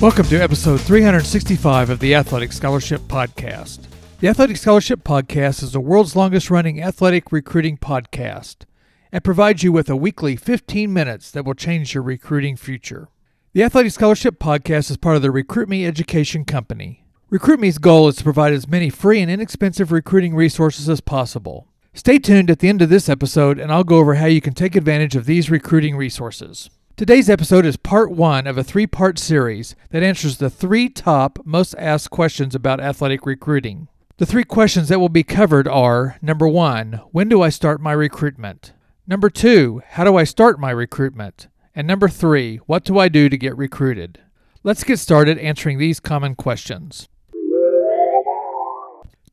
Welcome to episode 365 of the Athletic Scholarship Podcast. The Athletic Scholarship Podcast is the world's longest running athletic recruiting podcast and provides you with a weekly 15 minutes that will change your recruiting future. The Athletic Scholarship Podcast is part of the Recruit Me Education Company. Recruit Me's goal is to provide as many free and inexpensive recruiting resources as possible. Stay tuned at the end of this episode, and I'll go over how you can take advantage of these recruiting resources. Today's episode is part one of a three part series that answers the three top most asked questions about athletic recruiting. The three questions that will be covered are number one, when do I start my recruitment? Number two, how do I start my recruitment? And number three, what do I do to get recruited? Let's get started answering these common questions.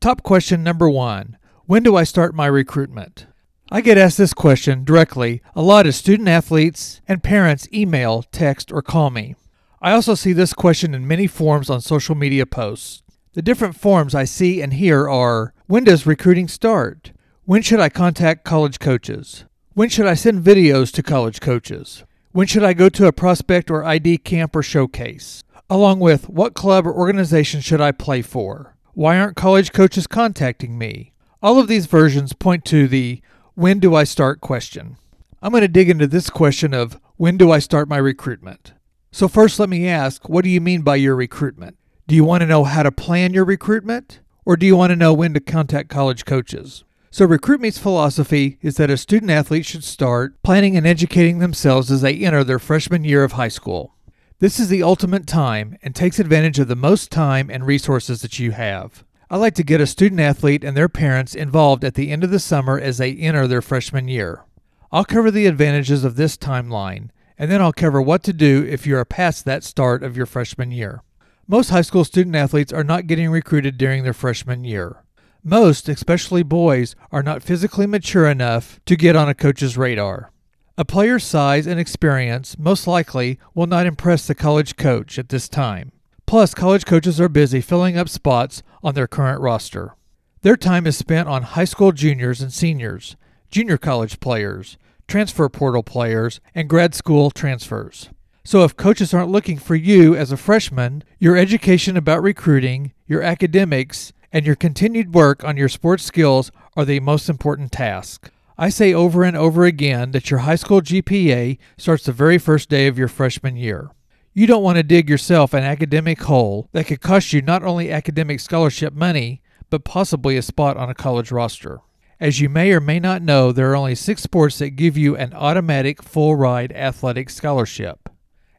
Top question number one When do I start my recruitment? I get asked this question directly a lot as student athletes and parents email, text, or call me. I also see this question in many forms on social media posts. The different forms I see and hear are When does recruiting start? When should I contact college coaches? When should I send videos to college coaches? When should I go to a prospect or ID camp or showcase? Along with what club or organization should I play for? Why aren't college coaches contacting me? All of these versions point to the when do I start question. I'm going to dig into this question of when do I start my recruitment. So, first, let me ask what do you mean by your recruitment? Do you want to know how to plan your recruitment? Or do you want to know when to contact college coaches? So, RecruitMe's philosophy is that a student athlete should start planning and educating themselves as they enter their freshman year of high school. This is the ultimate time and takes advantage of the most time and resources that you have. I like to get a student athlete and their parents involved at the end of the summer as they enter their freshman year. I'll cover the advantages of this timeline, and then I'll cover what to do if you are past that start of your freshman year. Most high school student athletes are not getting recruited during their freshman year. Most, especially boys, are not physically mature enough to get on a coach's radar. A player's size and experience most likely will not impress the college coach at this time. Plus, college coaches are busy filling up spots on their current roster. Their time is spent on high school juniors and seniors, junior college players, transfer portal players, and grad school transfers. So, if coaches aren't looking for you as a freshman, your education about recruiting, your academics, and your continued work on your sports skills are the most important task. I say over and over again that your high school GPA starts the very first day of your freshman year. You don't want to dig yourself an academic hole that could cost you not only academic scholarship money, but possibly a spot on a college roster. As you may or may not know, there are only six sports that give you an automatic full ride athletic scholarship.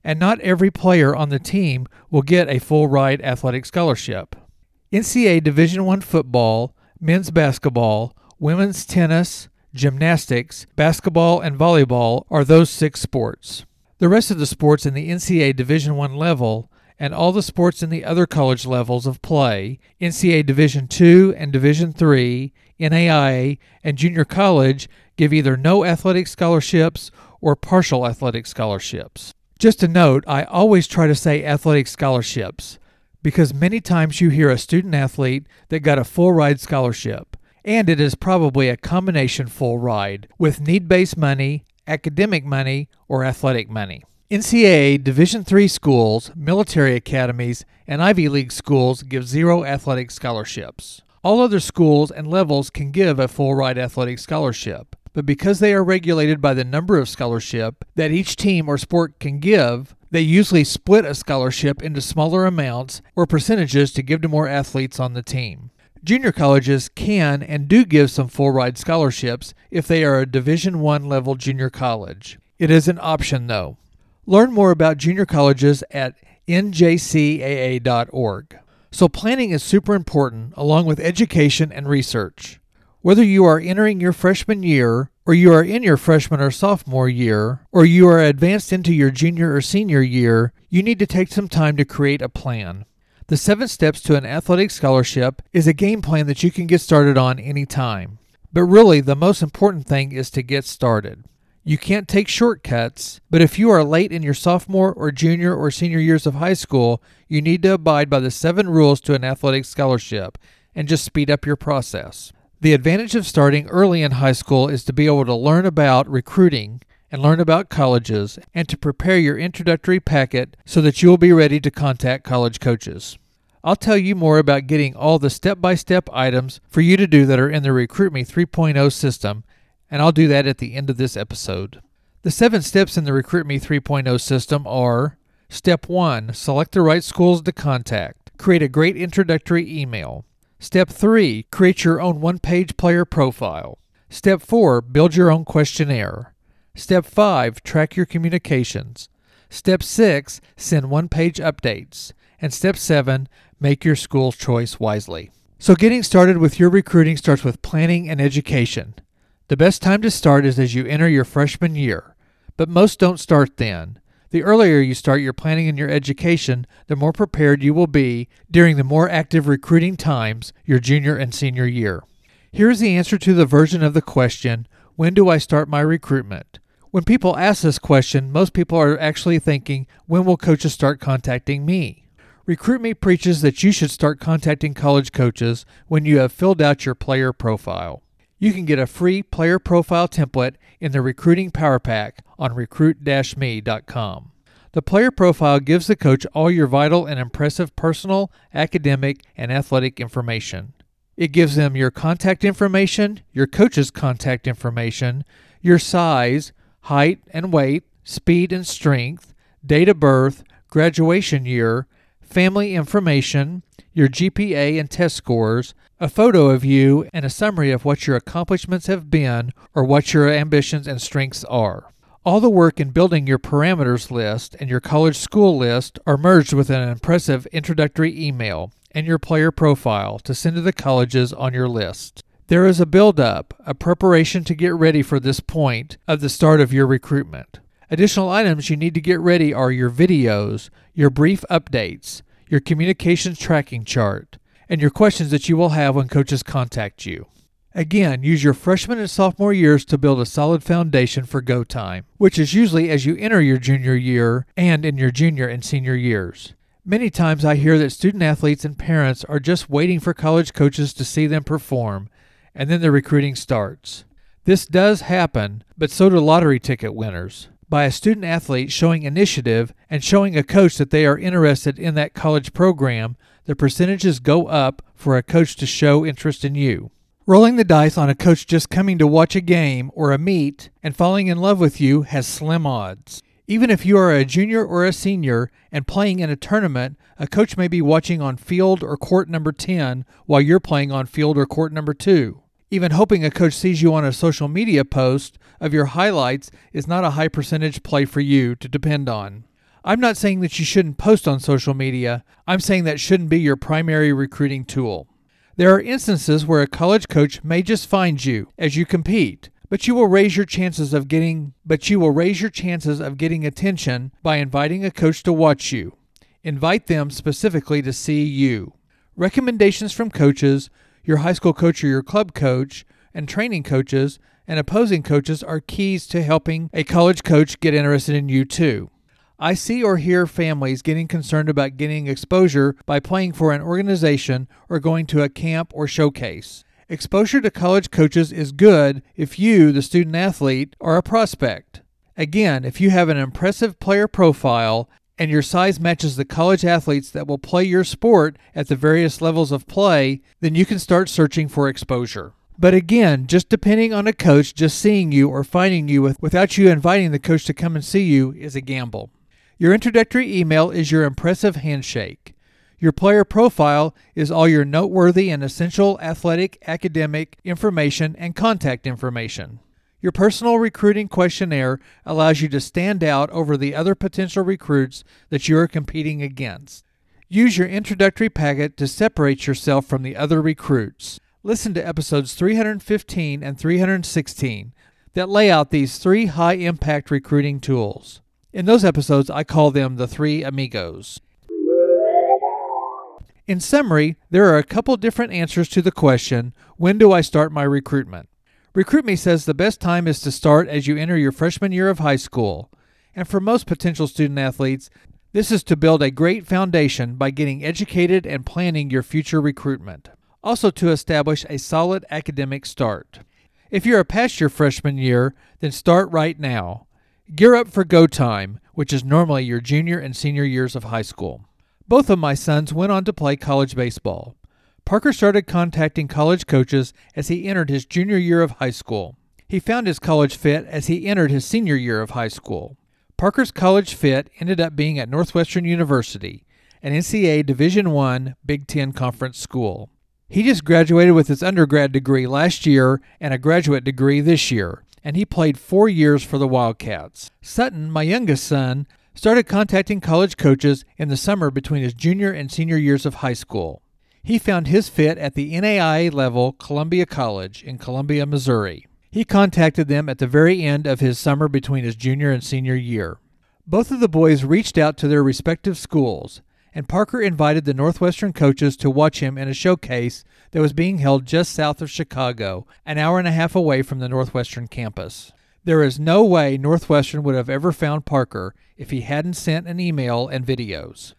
And not every player on the team will get a full ride athletic scholarship. NCAA Division I football, men's basketball, women's tennis, gymnastics, basketball, and volleyball are those six sports. The rest of the sports in the NCAA Division I level and all the sports in the other college levels of play, NCAA Division II and Division III, NAIA, and junior college, give either no athletic scholarships or partial athletic scholarships. Just a note, I always try to say athletic scholarships because many times you hear a student athlete that got a full ride scholarship, and it is probably a combination full ride with need based money academic money, or athletic money. NCAA Division III schools, military academies, and Ivy League schools give zero athletic scholarships. All other schools and levels can give a full ride athletic scholarship, but because they are regulated by the number of scholarship that each team or sport can give, they usually split a scholarship into smaller amounts or percentages to give to more athletes on the team. Junior colleges can and do give some full ride scholarships if they are a Division 1 level junior college. It is an option though. Learn more about junior colleges at njcaa.org. So planning is super important along with education and research. Whether you are entering your freshman year, or you are in your freshman or sophomore year, or you are advanced into your junior or senior year, you need to take some time to create a plan. The seven steps to an athletic scholarship is a game plan that you can get started on anytime. But really, the most important thing is to get started. You can't take shortcuts, but if you are late in your sophomore or junior or senior years of high school, you need to abide by the seven rules to an athletic scholarship and just speed up your process. The advantage of starting early in high school is to be able to learn about recruiting and learn about colleges and to prepare your introductory packet so that you will be ready to contact college coaches. I'll tell you more about getting all the step by step items for you to do that are in the Recruit Me 3.0 system and I'll do that at the end of this episode. The seven steps in the Recruit Me 3.0 system are Step 1 Select the right schools to contact. Create a great introductory email. Step 3 Create your own one page player profile. Step 4 Build your own questionnaire. Step 5 Track your communications. Step 6 Send one page updates. And step 7 Make your school choice wisely. So, getting started with your recruiting starts with planning and education. The best time to start is as you enter your freshman year, but most don't start then. The earlier you start your planning and your education, the more prepared you will be during the more active recruiting times your junior and senior year. Here is the answer to the version of the question When do I start my recruitment? When people ask this question, most people are actually thinking, When will coaches start contacting me? Recruit Me preaches that you should start contacting college coaches when you have filled out your player profile. You can get a free player profile template in the Recruiting Power Pack on recruit-me.com. The player profile gives the coach all your vital and impressive personal, academic, and athletic information. It gives them your contact information, your coach's contact information, your size, height and weight, speed and strength, date of birth, graduation year, family information, your GPA and test scores, a photo of you, and a summary of what your accomplishments have been or what your ambitions and strengths are. All the work in building your parameters list and your college school list are merged with an impressive introductory email and your player profile to send to the colleges on your list. There is a build up, a preparation to get ready for this point of the start of your recruitment. Additional items you need to get ready are your videos, your brief updates, your communications tracking chart, and your questions that you will have when coaches contact you. Again, use your freshman and sophomore years to build a solid foundation for go time, which is usually as you enter your junior year and in your junior and senior years. Many times I hear that student athletes and parents are just waiting for college coaches to see them perform, and then the recruiting starts. This does happen, but so do lottery ticket winners. By a student athlete showing initiative and showing a coach that they are interested in that college program, the percentages go up for a coach to show interest in you. Rolling the dice on a coach just coming to watch a game or a meet and falling in love with you has slim odds. Even if you are a junior or a senior and playing in a tournament, a coach may be watching on field or court number 10 while you're playing on field or court number 2. Even hoping a coach sees you on a social media post of your highlights is not a high percentage play for you to depend on. I'm not saying that you shouldn't post on social media. I'm saying that shouldn't be your primary recruiting tool. There are instances where a college coach may just find you as you compete, but you will raise your chances of getting but you will raise your chances of getting attention by inviting a coach to watch you. Invite them specifically to see you. Recommendations from coaches, your high school coach or your club coach, and training coaches and opposing coaches are keys to helping a college coach get interested in you too. I see or hear families getting concerned about getting exposure by playing for an organization or going to a camp or showcase. Exposure to college coaches is good if you, the student athlete, are a prospect. Again, if you have an impressive player profile and your size matches the college athletes that will play your sport at the various levels of play, then you can start searching for exposure. But again, just depending on a coach just seeing you or finding you with, without you inviting the coach to come and see you is a gamble. Your introductory email is your impressive handshake. Your player profile is all your noteworthy and essential athletic, academic information and contact information. Your personal recruiting questionnaire allows you to stand out over the other potential recruits that you are competing against. Use your introductory packet to separate yourself from the other recruits. listen to episodes 315 and 316 that lay out these three high impact recruiting tools. In those episodes, I call them the three amigos. In summary, there are a couple different answers to the question when do I start my recruitment? RecruitMe says the best time is to start as you enter your freshman year of high school. And for most potential student athletes, this is to build a great foundation by getting educated and planning your future recruitment. Also, to establish a solid academic start. If you're past your freshman year, then start right now. Gear up for go time, which is normally your junior and senior years of high school. Both of my sons went on to play college baseball. Parker started contacting college coaches as he entered his junior year of high school. He found his college fit as he entered his senior year of high school. Parker's college fit ended up being at Northwestern University, an NCAA Division I Big Ten Conference school. He just graduated with his undergrad degree last year and a graduate degree this year, and he played four years for the Wildcats. Sutton, my youngest son, started contacting college coaches in the summer between his junior and senior years of high school. He found his fit at the NAIA level Columbia College in Columbia, Missouri. He contacted them at the very end of his summer between his junior and senior year. Both of the boys reached out to their respective schools, and Parker invited the Northwestern coaches to watch him in a showcase that was being held just south of Chicago, an hour and a half away from the Northwestern campus. There is no way Northwestern would have ever found Parker if he hadn't sent an email and videos.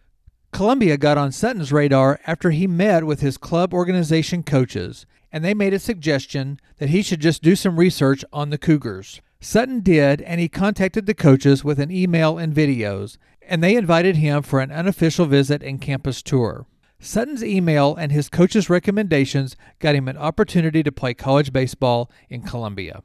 Columbia got on Sutton's radar after he met with his club organization coaches, and they made a suggestion that he should just do some research on the Cougars. Sutton did, and he contacted the coaches with an email and videos, and they invited him for an unofficial visit and campus tour. Sutton's email and his coach's recommendations got him an opportunity to play college baseball in Columbia.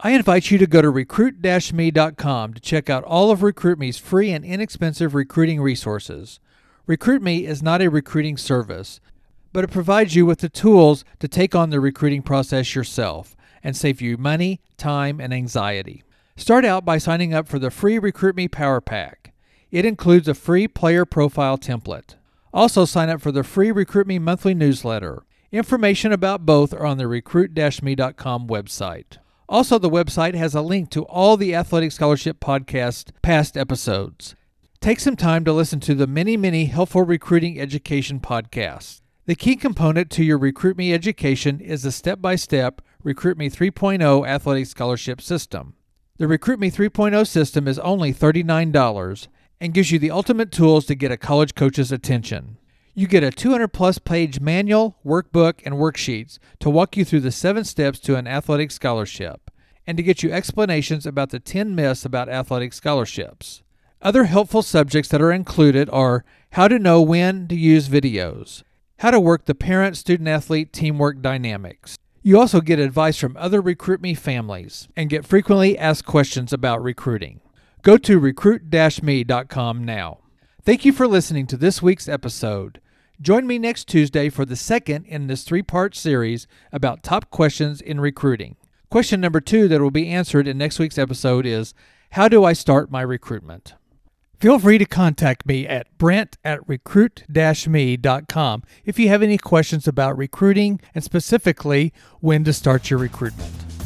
I invite you to go to recruit-me.com to check out all of RecruitMe's free and inexpensive recruiting resources. RecruitMe is not a recruiting service, but it provides you with the tools to take on the recruiting process yourself and save you money, time, and anxiety. Start out by signing up for the free RecruitMe Power Pack. It includes a free player profile template. Also, sign up for the free RecruitMe monthly newsletter. Information about both are on the recruit-me.com website. Also, the website has a link to all the Athletic Scholarship Podcast past episodes. Take some time to listen to the many, many helpful recruiting education podcasts. The key component to your RecruitMe education is the step by step RecruitMe 3.0 athletic scholarship system. The RecruitMe 3.0 system is only $39 and gives you the ultimate tools to get a college coach's attention. You get a 200 plus page manual, workbook, and worksheets to walk you through the seven steps to an athletic scholarship and to get you explanations about the 10 myths about athletic scholarships. Other helpful subjects that are included are how to know when to use videos, how to work the parent student athlete teamwork dynamics. You also get advice from other Recruit Me families and get frequently asked questions about recruiting. Go to recruit me.com now. Thank you for listening to this week's episode. Join me next Tuesday for the second in this three part series about top questions in recruiting. Question number two that will be answered in next week's episode is How do I start my recruitment? Feel free to contact me at brent at recruit me.com if you have any questions about recruiting and specifically when to start your recruitment.